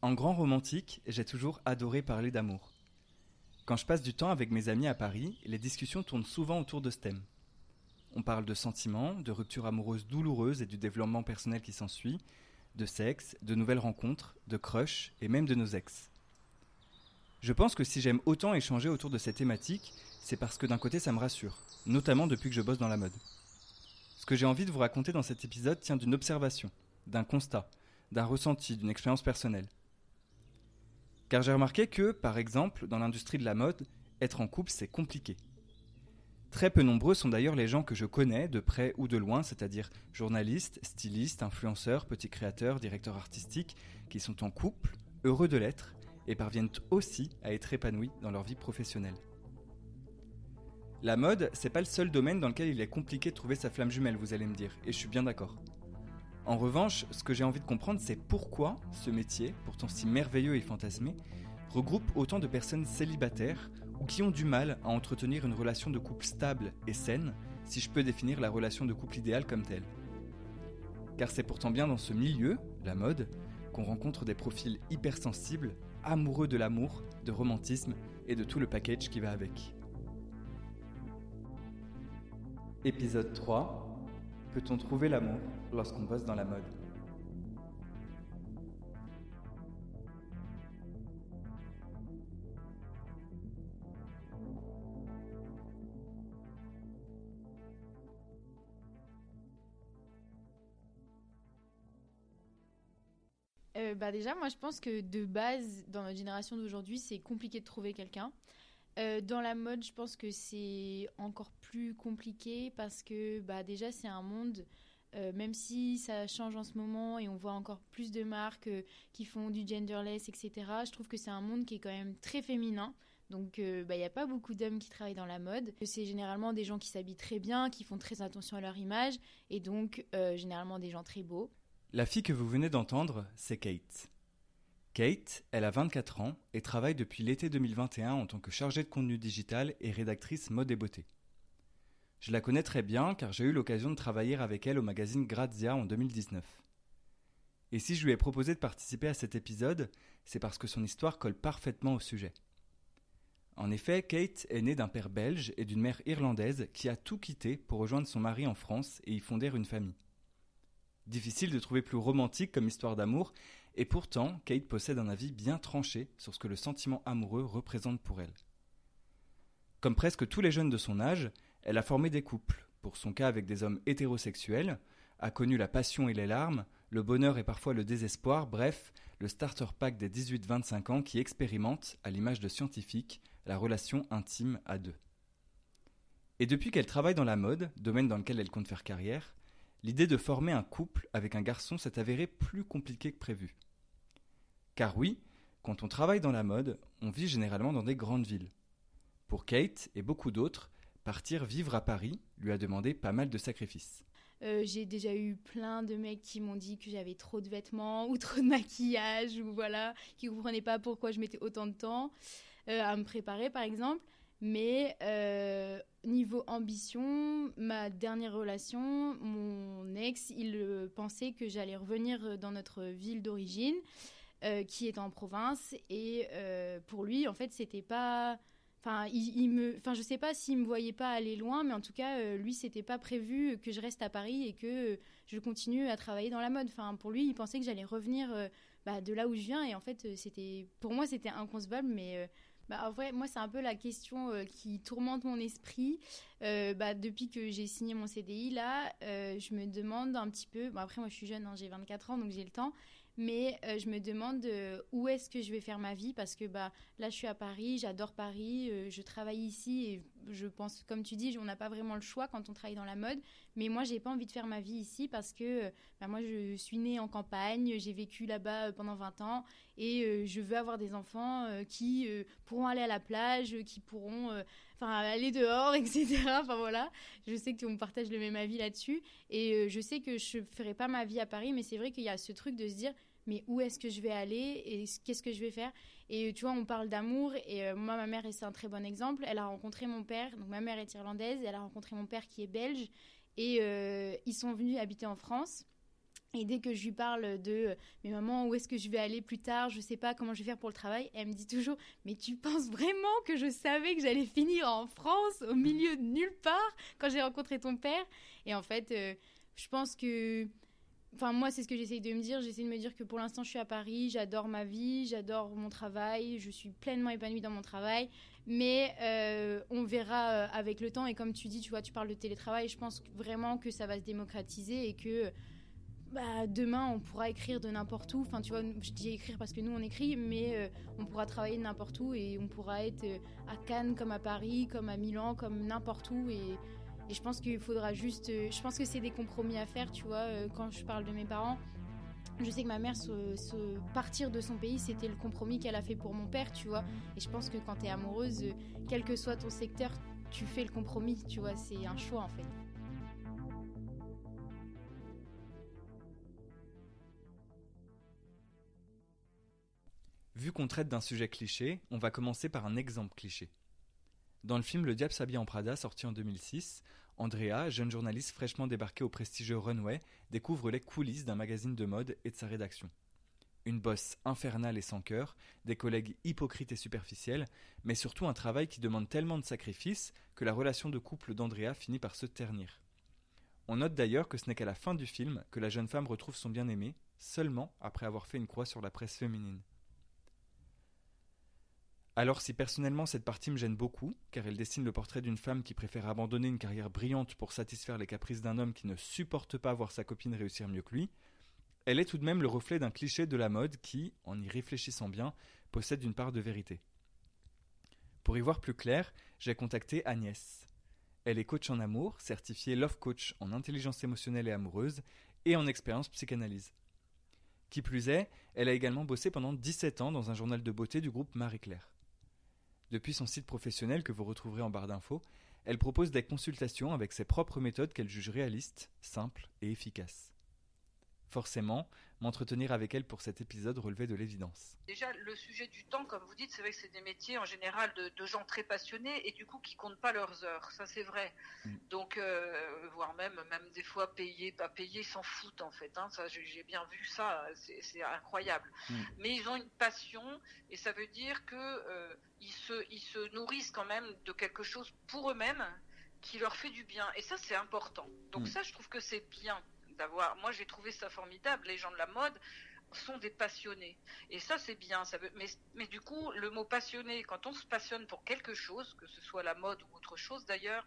En grand romantique, j'ai toujours adoré parler d'amour. Quand je passe du temps avec mes amis à Paris, les discussions tournent souvent autour de ce thème. On parle de sentiments, de ruptures amoureuses douloureuses et du développement personnel qui s'ensuit, de sexe, de nouvelles rencontres, de crush et même de nos ex. Je pense que si j'aime autant échanger autour de ces thématiques, c'est parce que d'un côté ça me rassure, notamment depuis que je bosse dans la mode. Ce que j'ai envie de vous raconter dans cet épisode tient d'une observation, d'un constat, d'un ressenti, d'une expérience personnelle. Car j'ai remarqué que, par exemple, dans l'industrie de la mode, être en couple c'est compliqué. Très peu nombreux sont d'ailleurs les gens que je connais, de près ou de loin, c'est-à-dire journalistes, stylistes, influenceurs, petits créateurs, directeurs artistiques, qui sont en couple, heureux de l'être, et parviennent aussi à être épanouis dans leur vie professionnelle. La mode, c'est pas le seul domaine dans lequel il est compliqué de trouver sa flamme jumelle, vous allez me dire, et je suis bien d'accord. En revanche, ce que j'ai envie de comprendre, c'est pourquoi ce métier, pourtant si merveilleux et fantasmé, regroupe autant de personnes célibataires ou qui ont du mal à entretenir une relation de couple stable et saine, si je peux définir la relation de couple idéale comme telle. Car c'est pourtant bien dans ce milieu, la mode, qu'on rencontre des profils hypersensibles, amoureux de l'amour, de romantisme et de tout le package qui va avec. Épisode 3 Peut-on trouver l'amour lorsqu'on bosse dans la mode? Euh, bah déjà, moi je pense que de base, dans notre génération d'aujourd'hui, c'est compliqué de trouver quelqu'un. Euh, dans la mode, je pense que c'est encore plus compliqué parce que bah, déjà c'est un monde, euh, même si ça change en ce moment et on voit encore plus de marques qui font du genderless, etc., je trouve que c'est un monde qui est quand même très féminin. Donc il n'y a pas beaucoup d'hommes qui travaillent dans la mode. C'est généralement des gens qui s'habillent très bien, qui font très attention à leur image et donc généralement des gens très beaux. La fille que vous venez d'entendre, c'est Kate. Kate, elle a 24 ans et travaille depuis l'été 2021 en tant que chargée de contenu digital et rédactrice mode et beauté. Je la connais très bien car j'ai eu l'occasion de travailler avec elle au magazine Grazia en 2019. Et si je lui ai proposé de participer à cet épisode, c'est parce que son histoire colle parfaitement au sujet. En effet, Kate est née d'un père belge et d'une mère irlandaise qui a tout quitté pour rejoindre son mari en France et y fonder une famille. Difficile de trouver plus romantique comme histoire d'amour, et pourtant, Kate possède un avis bien tranché sur ce que le sentiment amoureux représente pour elle. Comme presque tous les jeunes de son âge, elle a formé des couples, pour son cas avec des hommes hétérosexuels, a connu la passion et les larmes, le bonheur et parfois le désespoir, bref, le starter pack des 18-25 ans qui expérimente, à l'image de scientifiques, la relation intime à deux. Et depuis qu'elle travaille dans la mode, domaine dans lequel elle compte faire carrière, l'idée de former un couple avec un garçon s'est avérée plus compliquée que prévu. Car oui, quand on travaille dans la mode, on vit généralement dans des grandes villes. Pour Kate et beaucoup d'autres, partir vivre à Paris lui a demandé pas mal de sacrifices. Euh, j'ai déjà eu plein de mecs qui m'ont dit que j'avais trop de vêtements ou trop de maquillage ou voilà, qui comprenaient pas pourquoi je mettais autant de temps euh, à me préparer par exemple. Mais euh, niveau ambition, ma dernière relation, mon ex, il euh, pensait que j'allais revenir dans notre ville d'origine, euh, qui est en province. Et pour lui, en fait, c'était pas. Enfin, il, me, enfin, je sais pas s'il me voyait pas aller loin, mais en tout cas, lui, c'était pas prévu que je reste à Paris et que je continue à travailler dans la mode. Enfin, pour lui, il pensait que j'allais revenir bah, de là où je viens. Et en fait, c'était, pour moi, c'était inconcevable, mais bah, en vrai, moi, c'est un peu la question euh, qui tourmente mon esprit. Euh, bah, depuis que j'ai signé mon CDI, là, euh, je me demande un petit peu. Bon, après, moi, je suis jeune, hein, j'ai 24 ans, donc j'ai le temps mais euh, je me demande euh, où est-ce que je vais faire ma vie? Parce que bah là je suis à Paris, j'adore Paris, euh, je travaille ici et je pense comme tu dis, on n'a pas vraiment le choix quand on travaille dans la mode, mais moi j'ai pas envie de faire ma vie ici parce que bah, moi je suis née en campagne, j'ai vécu là-bas pendant 20 ans et je veux avoir des enfants qui pourront aller à la plage, qui pourront enfin aller dehors, etc. Enfin voilà, je sais qu'on partage le même avis là-dessus et je sais que je ferai pas ma vie à Paris, mais c'est vrai qu'il y a ce truc de se dire mais où est-ce que je vais aller et qu'est-ce que je vais faire? Et tu vois, on parle d'amour et euh, moi, ma mère, c'est un très bon exemple. Elle a rencontré mon père, donc ma mère est irlandaise, et elle a rencontré mon père qui est belge et euh, ils sont venus habiter en France. Et dès que je lui parle de mais maman, où est-ce que je vais aller plus tard, je sais pas comment je vais faire pour le travail, elle me dit toujours mais tu penses vraiment que je savais que j'allais finir en France au milieu de nulle part quand j'ai rencontré ton père? Et en fait, euh, je pense que Enfin, moi, c'est ce que j'essaye de me dire. J'essaie de me dire que pour l'instant, je suis à Paris, j'adore ma vie, j'adore mon travail, je suis pleinement épanouie dans mon travail. Mais euh, on verra euh, avec le temps. Et comme tu dis, tu vois, tu parles de télétravail, je pense vraiment que ça va se démocratiser et que bah, demain, on pourra écrire de n'importe où. Enfin, tu vois, je dis écrire parce que nous, on écrit, mais euh, on pourra travailler de n'importe où et on pourra être à Cannes comme à Paris, comme à Milan, comme n'importe où. Je pense qu'il faudra juste. Euh, je pense que c'est des compromis à faire, tu vois, quand je parle de mes parents. Je sais que ma mère, se, partir de son pays, c'était le compromis qu'elle a fait pour mon père, tu vois. Et je pense que quand tu es amoureuse, quel que soit ton secteur, tu fais le compromis, tu vois. C'est un choix, en fait. Vu qu'on traite d'un sujet cliché, on va commencer par un exemple cliché. Dans le film Le Diable s'habille en Prada, sorti en 2006, Andrea, jeune journaliste fraîchement débarquée au prestigieux Runway, découvre les coulisses d'un magazine de mode et de sa rédaction. Une bosse infernale et sans cœur, des collègues hypocrites et superficiels, mais surtout un travail qui demande tellement de sacrifices que la relation de couple d'Andrea finit par se ternir. On note d'ailleurs que ce n'est qu'à la fin du film que la jeune femme retrouve son bien-aimé, seulement après avoir fait une croix sur la presse féminine. Alors si personnellement cette partie me gêne beaucoup, car elle dessine le portrait d'une femme qui préfère abandonner une carrière brillante pour satisfaire les caprices d'un homme qui ne supporte pas voir sa copine réussir mieux que lui, elle est tout de même le reflet d'un cliché de la mode qui, en y réfléchissant bien, possède une part de vérité. Pour y voir plus clair, j'ai contacté Agnès. Elle est coach en amour, certifiée Love Coach en intelligence émotionnelle et amoureuse et en expérience psychanalyse. Qui plus est, elle a également bossé pendant 17 ans dans un journal de beauté du groupe Marie-Claire. Depuis son site professionnel que vous retrouverez en barre d'infos, elle propose des consultations avec ses propres méthodes qu'elle juge réalistes, simples et efficaces. Forcément, m'entretenir avec elle pour cet épisode relevait de l'évidence. Déjà, le sujet du temps, comme vous dites, c'est vrai que c'est des métiers en général de, gens très passionnés et du coup qui comptent pas leurs heures. Ça, c'est vrai. Mm. Donc, euh, voire même, même des fois payés, pas payés, s'en foutent en fait. Hein. Ça, j'ai bien vu ça. C'est incroyable. Mm. Mais ils ont une passion et ça veut dire que euh, ils se, ils se nourrissent quand même de quelque chose pour eux-mêmes qui leur fait du bien. Et ça, c'est important. Donc mm. ça, je trouve que c'est bien d'avoir. Moi, j'ai trouvé ça formidable. Les gens de la mode sont des passionnés. Et ça, c'est bien. Mais, du coup, le mot passionné, quand on se passionne pour quelque chose, que ce soit la mode ou autre chose d'ailleurs,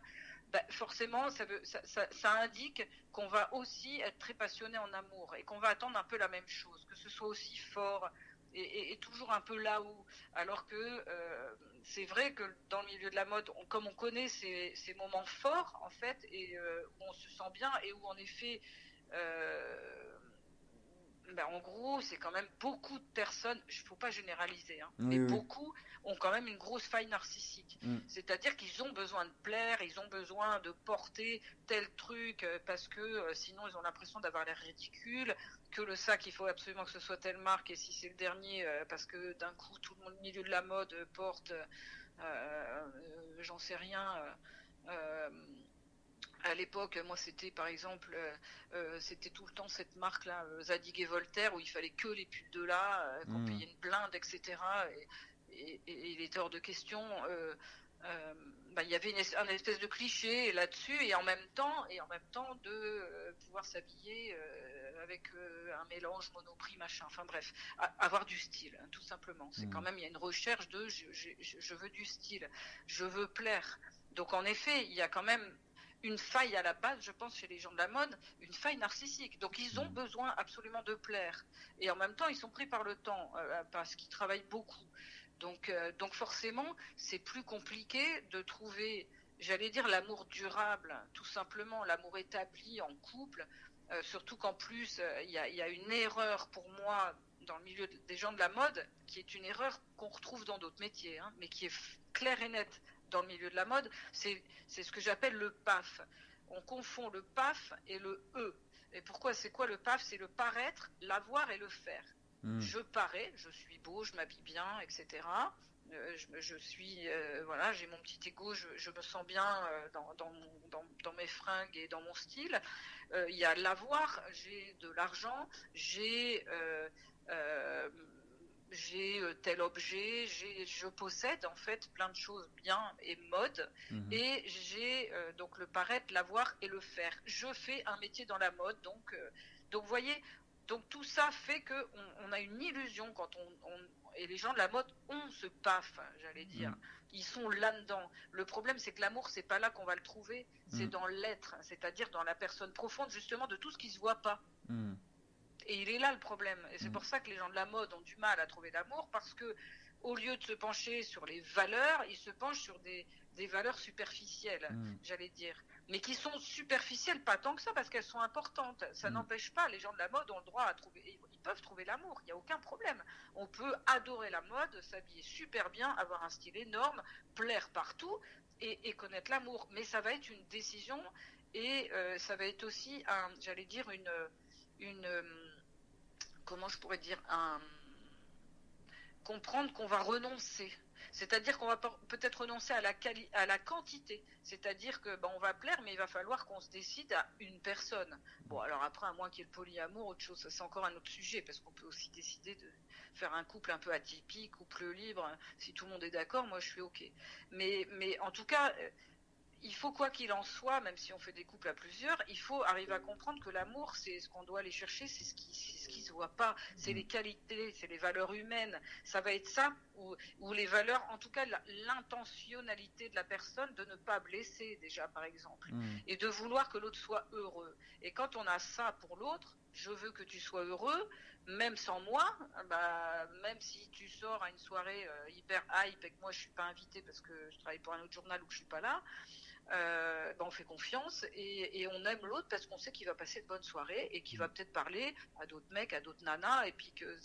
bah, forcément, ça, indique qu'on va aussi être très passionné en amour et qu'on va attendre un peu la même chose, que ce soit aussi fort et, toujours un peu là où. Alors que euh, c'est vrai que dans le milieu de la mode, comme on connaît ces, ces, moments forts, en fait, et euh, où on se sent bien et où en effet ben, en gros, c'est quand même beaucoup de personnes, il ne faut pas généraliser, hein, mais beaucoup ont quand même une grosse faille narcissique. Mm. C'est-à-dire qu'ils ont besoin de plaire, ils ont besoin de porter tel truc euh, parce que euh, sinon ils ont l'impression d'avoir l'air ridicule, que le sac, il faut absolument que ce soit telle marque, et si c'est le dernier, parce que d'un coup tout le milieu de la mode porte, j'en sais rien à l'époque, moi, c'était par exemple, euh, euh, c'était tout le temps cette marque-là, euh, Zadig et Voltaire, où il fallait que les pubs de là, qu'on mmh. payait une blinde, etc. Et, il était hors de question. Bah, il y avait une, un espèce de cliché là-dessus, et en même temps, et en même temps de pouvoir s'habiller avec un mélange monoprix, machin. Enfin bref, avoir du style, hein, tout simplement. C'est mmh. quand même, il y a une recherche de je veux du style, je veux plaire. Donc en effet, il y a quand même une faille à la base, je pense, chez les gens de la mode, une faille narcissique. Donc ils ont mm. besoin absolument de plaire. Et en même temps, ils sont pris par le temps, euh, parce qu'ils travaillent beaucoup. Donc, euh, donc forcément, c'est plus compliqué de trouver, j'allais dire, l'amour durable, tout simplement, l'amour établi en couple. Euh, surtout qu'en plus, il y, a une erreur pour moi dans le milieu des gens de la mode, qui est une erreur qu'on retrouve dans d'autres métiers, hein, mais qui est claire et nette dans le milieu de la mode, c'est ce que j'appelle le PAF. On confond le PAF et le E. Et pourquoi c'est quoi le PAF? C'est le paraître, l'avoir et le faire. Hmm. Je parais, je suis beau, je m'habille bien, etc. je, suis, voilà, j'ai mon petit ego, je, me sens bien dans, mes fringues et dans mon style. Il y a l'avoir, j'ai de l'argent, j'ai j'ai euh, tel objet, je possède en fait plein de choses bien et mode, mhm. et j'ai euh, donc le paraître, l'avoir et le faire. Je fais un métier dans la mode, donc, euh, donc vous voyez, donc tout ça fait que on, a une illusion quand on, et les gens de la mode ont ce paf, j'allais dire. Mhm. Ils sont là-dedans. Le problème, c'est que l'amour, c'est pas là qu'on va le trouver, c'est mhm. dans l'être, c'est-à-dire dans la personne profonde, justement, de tout ce qui se voit pas. Et il est là le problème. Et c'est mm. pour ça que les gens de la mode ont du mal à trouver l'amour parce que au lieu de se pencher sur les valeurs, ils se penchent sur des, valeurs superficielles, mm. j'allais dire. Mais qui sont superficielles, pas tant que ça, parce qu'elles sont importantes. Ça mm. n'empêche pas, les gens de la mode ont le droit à trouver, ils peuvent trouver l'amour, il n'y a aucun problème. On peut adorer la mode, s'habiller super bien, avoir un style énorme, plaire partout et, connaître l'amour. Mais ça va être une décision et euh, ça va être aussi, un, j'allais dire, une, une comment je pourrais dire, un, comprendre qu'on va renoncer. C'est-à-dire qu'on va peut-être renoncer à la, à la quantité. C'est-à-dire que ben, on va plaire, mais il va falloir qu'on se décide à une personne. Bon, alors après, à moins qu'il y ait le polyamour, autre chose, c'est encore un autre sujet, parce qu'on peut aussi décider de faire un couple un peu atypique, couple libre. Si tout le monde est d'accord, moi je suis OK. Mais, mais en tout cas, il faut quoi qu'il en soit, même si on fait des couples à plusieurs, il faut arriver à comprendre que l'amour, c'est ce qu'on doit aller chercher, c'est ce qui, ce qui se voit pas, c'est les qualités, c'est les valeurs humaines. Ça va être ça ou, les valeurs, en tout cas l'intentionnalité de la personne de ne pas blesser déjà, par exemple, mm. et de vouloir que l'autre soit heureux. Et quand on a ça pour l'autre, je veux que tu sois heureux, même sans moi, bah, même si tu sors à une soirée euh, hyper hype et que moi je suis pas invitée parce que je travaille pour un autre journal ou que je suis pas là, euh, ben, on fait confiance et, on aime l'autre parce qu'on sait qu'il va passer de bonnes soirées et qu'il va mm. peut-être parler à d'autres mecs, à d'autres nanas, et puis que,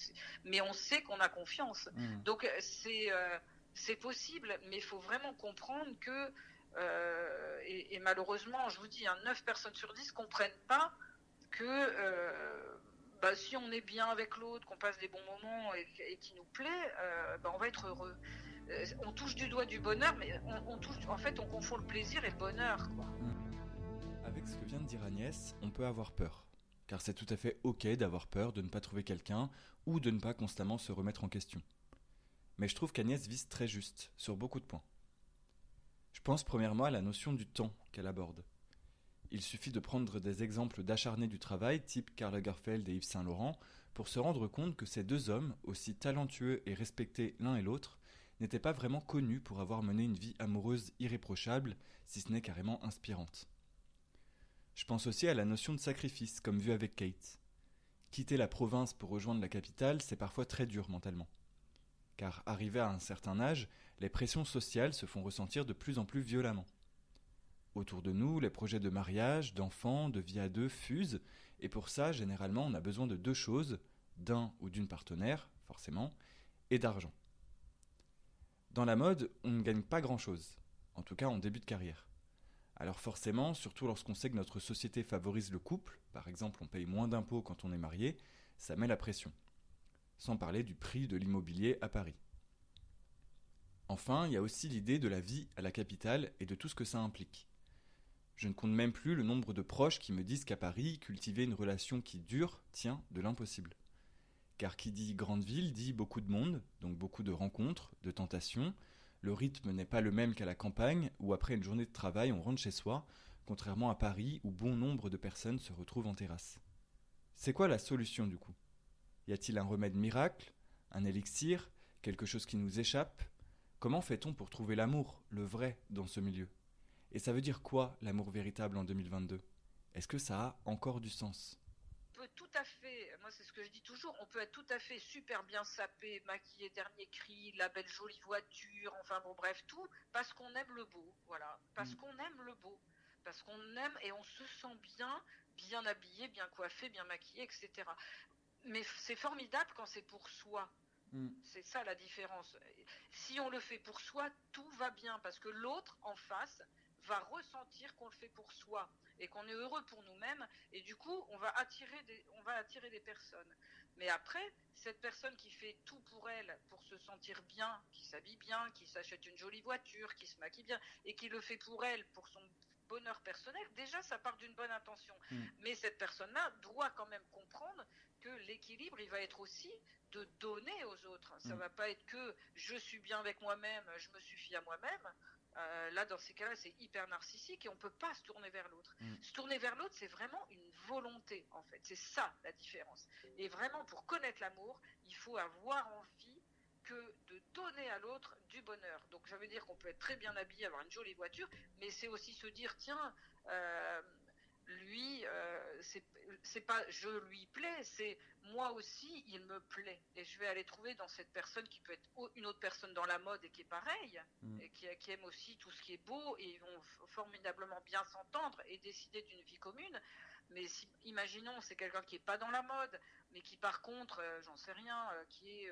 mais on sait qu'on a confiance. Mm. Donc c'est euh, c'est possible, mais il faut vraiment comprendre que euh, et, malheureusement, je vous dis, hein, 9 personnes sur 10 comprennent pas que bah, si on est bien avec l'autre, qu'on passe des bons moments et, et qui nous plaît, bah, on va être heureux. On touche du doigt du bonheur, mais on, touche, en fait, on confond le plaisir et le bonheur. Hmm. Avec ce que vient de dire Agnès, on peut avoir peur. Car c'est tout à fait ok d'avoir peur de ne pas trouver quelqu'un ou de ne pas constamment se remettre en question. Mais je trouve qu'Agnès vise très juste sur beaucoup de points. Je pense premièrement à la notion du temps qu'elle aborde. Il suffit de prendre des exemples d'acharnés du travail, type Karl Lagerfeld et Yves Saint Laurent, pour se rendre compte que ces deux hommes, aussi talentueux et respectés l'un et l'autre, n'était pas vraiment connu pour avoir mené une vie amoureuse irréprochable, si ce n'est carrément inspirante. Je pense aussi à la notion de sacrifice, comme vu avec Kate. Quitter la province pour rejoindre la capitale, c'est parfois très dur mentalement. Car arrivé à un certain âge, les pressions sociales se font ressentir de plus en plus violemment. Autour de nous, les projets de mariage, d'enfants, de vie à deux fusent, et pour ça, généralement, on a besoin de deux choses, d'un ou d'une partenaire, forcément, et d'argent. Dans la mode, on ne gagne pas grand-chose, en tout cas en début de carrière. Alors forcément, surtout lorsqu'on sait que notre société favorise le couple, par exemple on paye moins d'impôts quand on est marié, ça met la pression. Sans parler du prix de l'immobilier à Paris. Enfin, il y a aussi l'idée de la vie à la capitale et de tout ce que ça implique. Je ne compte même plus le nombre de proches qui me disent qu'à Paris, cultiver une relation qui dure tient de l'impossible car qui dit grande ville dit beaucoup de monde, donc beaucoup de rencontres, de tentations. Le rythme n'est pas le même qu'à la campagne, où après une journée de travail on rentre chez soi, contrairement à Paris où bon nombre de personnes se retrouvent en terrasse. C'est quoi la solution du coup? Y a-t-il un remède miracle? Un élixir? Quelque chose qui nous échappe? Comment fait-on pour trouver l'amour, le vrai, dans ce milieu? Et ça veut dire quoi l'amour véritable en 2022 Est-ce que ça a encore du sens? Fait, moi c'est ce que je dis toujours, on peut être tout à fait super bien sapé, maquillé, dernier cri, la belle jolie voiture, enfin bon bref, tout, parce qu'on aime le beau, voilà, parce mm. qu'on aime le beau, parce qu'on aime et on se sent bien, bien habillé, bien coiffé, bien maquillé, etc. Mais c'est formidable quand c'est pour soi. Mm. C'est ça la différence. Si on le fait pour soi, tout va bien, parce que l'autre en face va ressentir qu'on le fait pour soi et qu'on est heureux pour nous-mêmes et du coup on va attirer des, on va attirer des personnes. Mais après, cette personne qui fait tout pour elle, pour se sentir bien, qui s'habille bien, qui s'achète une jolie voiture, qui se maquille bien et qui le fait pour elle, pour son bonheur personnel, déjà ça part d'une bonne intention. Mm. Mais cette personne-là doit quand même comprendre que l'équilibre, il va être aussi de donner aux autres. Ça mm. va pas être que je suis bien avec moi-même, je me suffis à moi-même. Euh, là, dans ces cas-là, c'est hyper narcissique et on ne peut pas se tourner vers l'autre. Mm. Se tourner vers l'autre, c'est vraiment une volonté, en fait. C'est ça la différence. Et vraiment, pour connaître l'amour, il faut avoir envie que de donner à l'autre du bonheur. Donc, ça veut dire qu'on peut être très bien habillé, avoir une jolie voiture, mais c'est aussi se dire, tiens, euh, lui, euh, c'est pas je lui plais, c'est moi aussi, il me plaît. Et je vais aller trouver dans cette personne qui peut être une autre personne dans la mode et qui est pareille, mm. et qui, aime aussi tout ce qui est beau, et ils vont formidablement bien s'entendre et décider d'une vie commune. Mais si, imaginons, c'est quelqu'un qui est pas dans la mode, mais qui par contre, euh, j'en sais rien, euh, qui est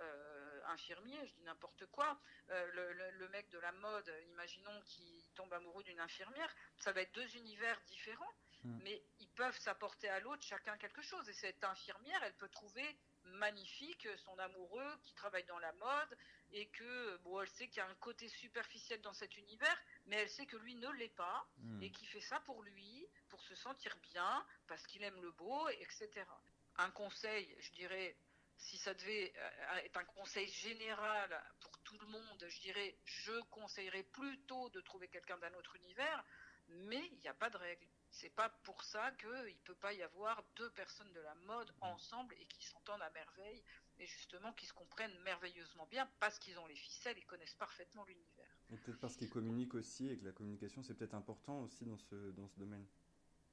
euh, infirmier, je dis n'importe quoi, euh, le, mec de la mode, imaginons qu'il tombe amoureux d'une infirmière, ça va être deux univers différents, hmm. mais ils peuvent s'apporter à l'autre chacun quelque chose. Et cette infirmière, elle peut trouver magnifique son amoureux qui travaille dans la mode et que bon elle sait qu'il y a un côté superficiel dans cet univers mais elle sait que lui ne l'est pas hmm. et qui fait ça pour lui pour se sentir bien parce qu'il aime le beau etc un conseil je dirais si ça devait euh, être un conseil général pour tout le monde, je dirais, je conseillerais plutôt de trouver quelqu'un d'un autre univers, mais il n'y a pas de règle. C'est pas pour ça qu'il ne peut pas y avoir deux personnes de la mode ensemble et qui s'entendent à merveille et justement qui se comprennent merveilleusement bien parce qu'ils ont les ficelles et connaissent parfaitement l'univers. Et peut-être parce qu'ils communiquent aussi et que la communication c'est peut-être important aussi dans ce, dans ce domaine.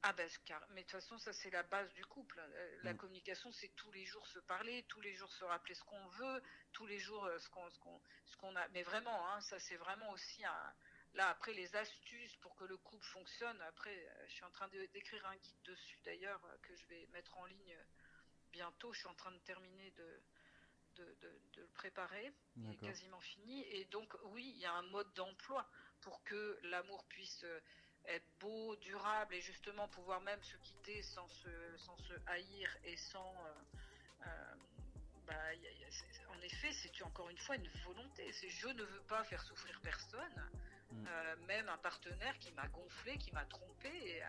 Ah ben, mais de toute façon, ça c'est la base du couple. Euh, la mm. communication, c'est tous les jours se parler, tous les jours se rappeler ce qu'on veut, tous les jours euh, ce qu'on ce qu'on a. Mais vraiment, hein, ça c'est vraiment aussi un. Là après les astuces pour que le couple fonctionne. Après, euh, je suis en train d'écrire un guide dessus d'ailleurs que je vais mettre en ligne bientôt. Je suis en train de terminer de de, de, le préparer. Il est quasiment fini. Et donc oui, il y a un mode d'emploi pour que l'amour puisse être beau, durable et justement pouvoir même se quitter sans se, sans se haïr et sans... Euh, euh, bah, en effet, c'est encore une fois une volonté. C'est je ne veux pas faire souffrir personne. Euh, même un partenaire qui m'a gonflé, qui m'a trompé. Et,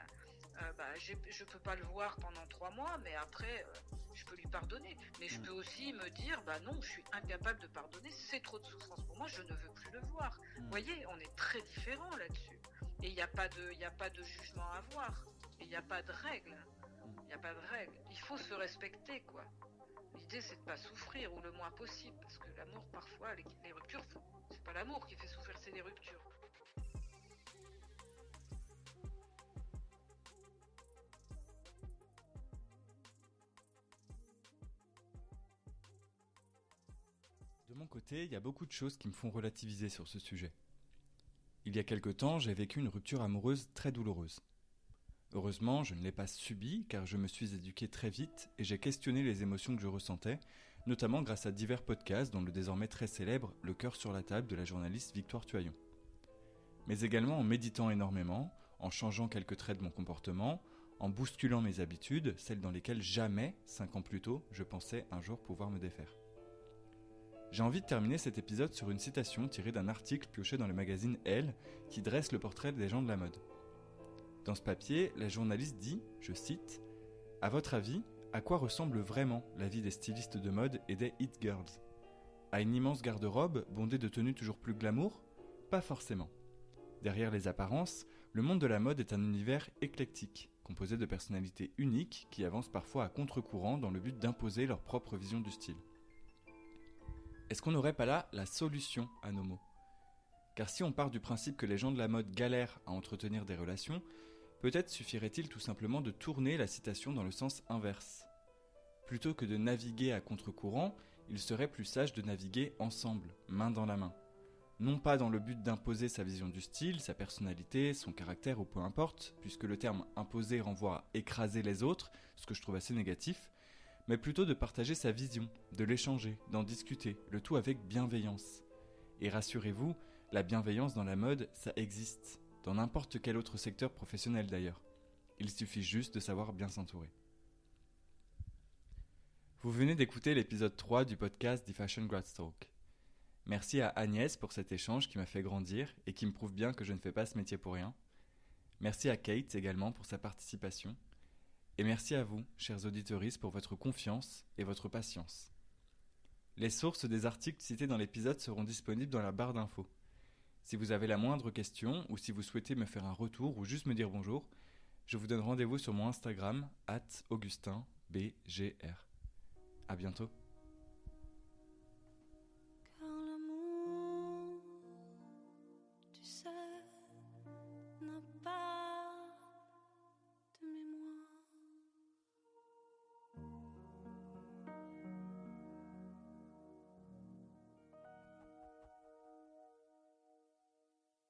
bah, je ne peux pas le voir pendant trois mois, mais après, je peux lui pardonner. Mais je mm. peux aussi me dire, bah non, je suis incapable de pardonner, c'est trop de souffrance pour moi, je ne veux plus le voir. Mm. Vous voyez, on est très différents là-dessus. Et il n'y a, pas de, a pas de jugement à avoir. Il n'y a pas de règles. Il n'y a pas de règles. Il faut se respecter, quoi. L'idée, c'est de ne pas souffrir, ou le moins possible, parce que l'amour, parfois, les, les ruptures, c'est pas l'amour qui fait souffrir, c'est les ruptures. Côté, il y a beaucoup de choses qui me font relativiser sur ce sujet. Il y a quelque temps, j'ai vécu une rupture amoureuse très douloureuse. Heureusement, je ne l'ai pas subie car je me suis éduqué très vite et j'ai questionné les émotions que je ressentais, notamment grâce à divers podcasts dont le désormais très célèbre Le cœur sur la table de la journaliste Victoire Tuaillon. Mais également en méditant énormément, en changeant quelques traits de mon comportement, en bousculant mes habitudes, celles dans lesquelles jamais, cinq ans plus tôt, je pensais un jour pouvoir me défaire. J'ai envie de terminer cet épisode sur une citation tirée d'un article pioché dans le magazine Elle qui dresse le portrait des gens de la mode. Dans ce papier, la journaliste dit, je cite, À votre avis, à quoi ressemble vraiment la vie des stylistes de mode et des hit girls? À une immense garde-robe bondée de tenues toujours plus glamour? Pas forcément. Derrière les apparences, le monde de la mode est un univers éclectique, composé de personnalités uniques qui avancent parfois à contre-courant dans le but d'imposer leur propre vision du style. Est-ce qu'on n'aurait pas là la solution à nos maux? Car si on part du principe que les gens de la mode galèrent à entretenir des relations, peut-être suffirait-il tout simplement de tourner la citation dans le sens inverse. Plutôt que de naviguer à contre-courant, il serait plus sage de naviguer ensemble, main dans la main. Non pas dans le but d'imposer sa vision du style, sa personnalité, son caractère ou peu importe, puisque le terme imposer renvoie à écraser les autres, ce que je trouve assez négatif, mais plutôt de partager sa vision, de l'échanger, d'en discuter, le tout avec bienveillance. Et rassurez-vous, la bienveillance dans la mode, ça existe. dans n'importe quel autre secteur professionnel d'ailleurs. Il suffit juste de savoir bien s'entourer. Vous venez d'écouter l'épisode 3 du podcast The Fashion Grad Talk. Merci à Agnès pour cet échange qui m'a fait grandir et qui me prouve bien que je ne fais pas ce métier pour rien. Merci à Kate également pour sa participation. Et merci à vous, chers auditeurs, pour votre confiance et votre patience. Les sources des articles cités dans l'épisode seront disponibles dans la barre d'infos. Si vous avez la moindre question ou si vous souhaitez me faire un retour ou juste me dire bonjour, je vous donne rendez-vous sur mon Instagram, at AugustinBGR. À bientôt.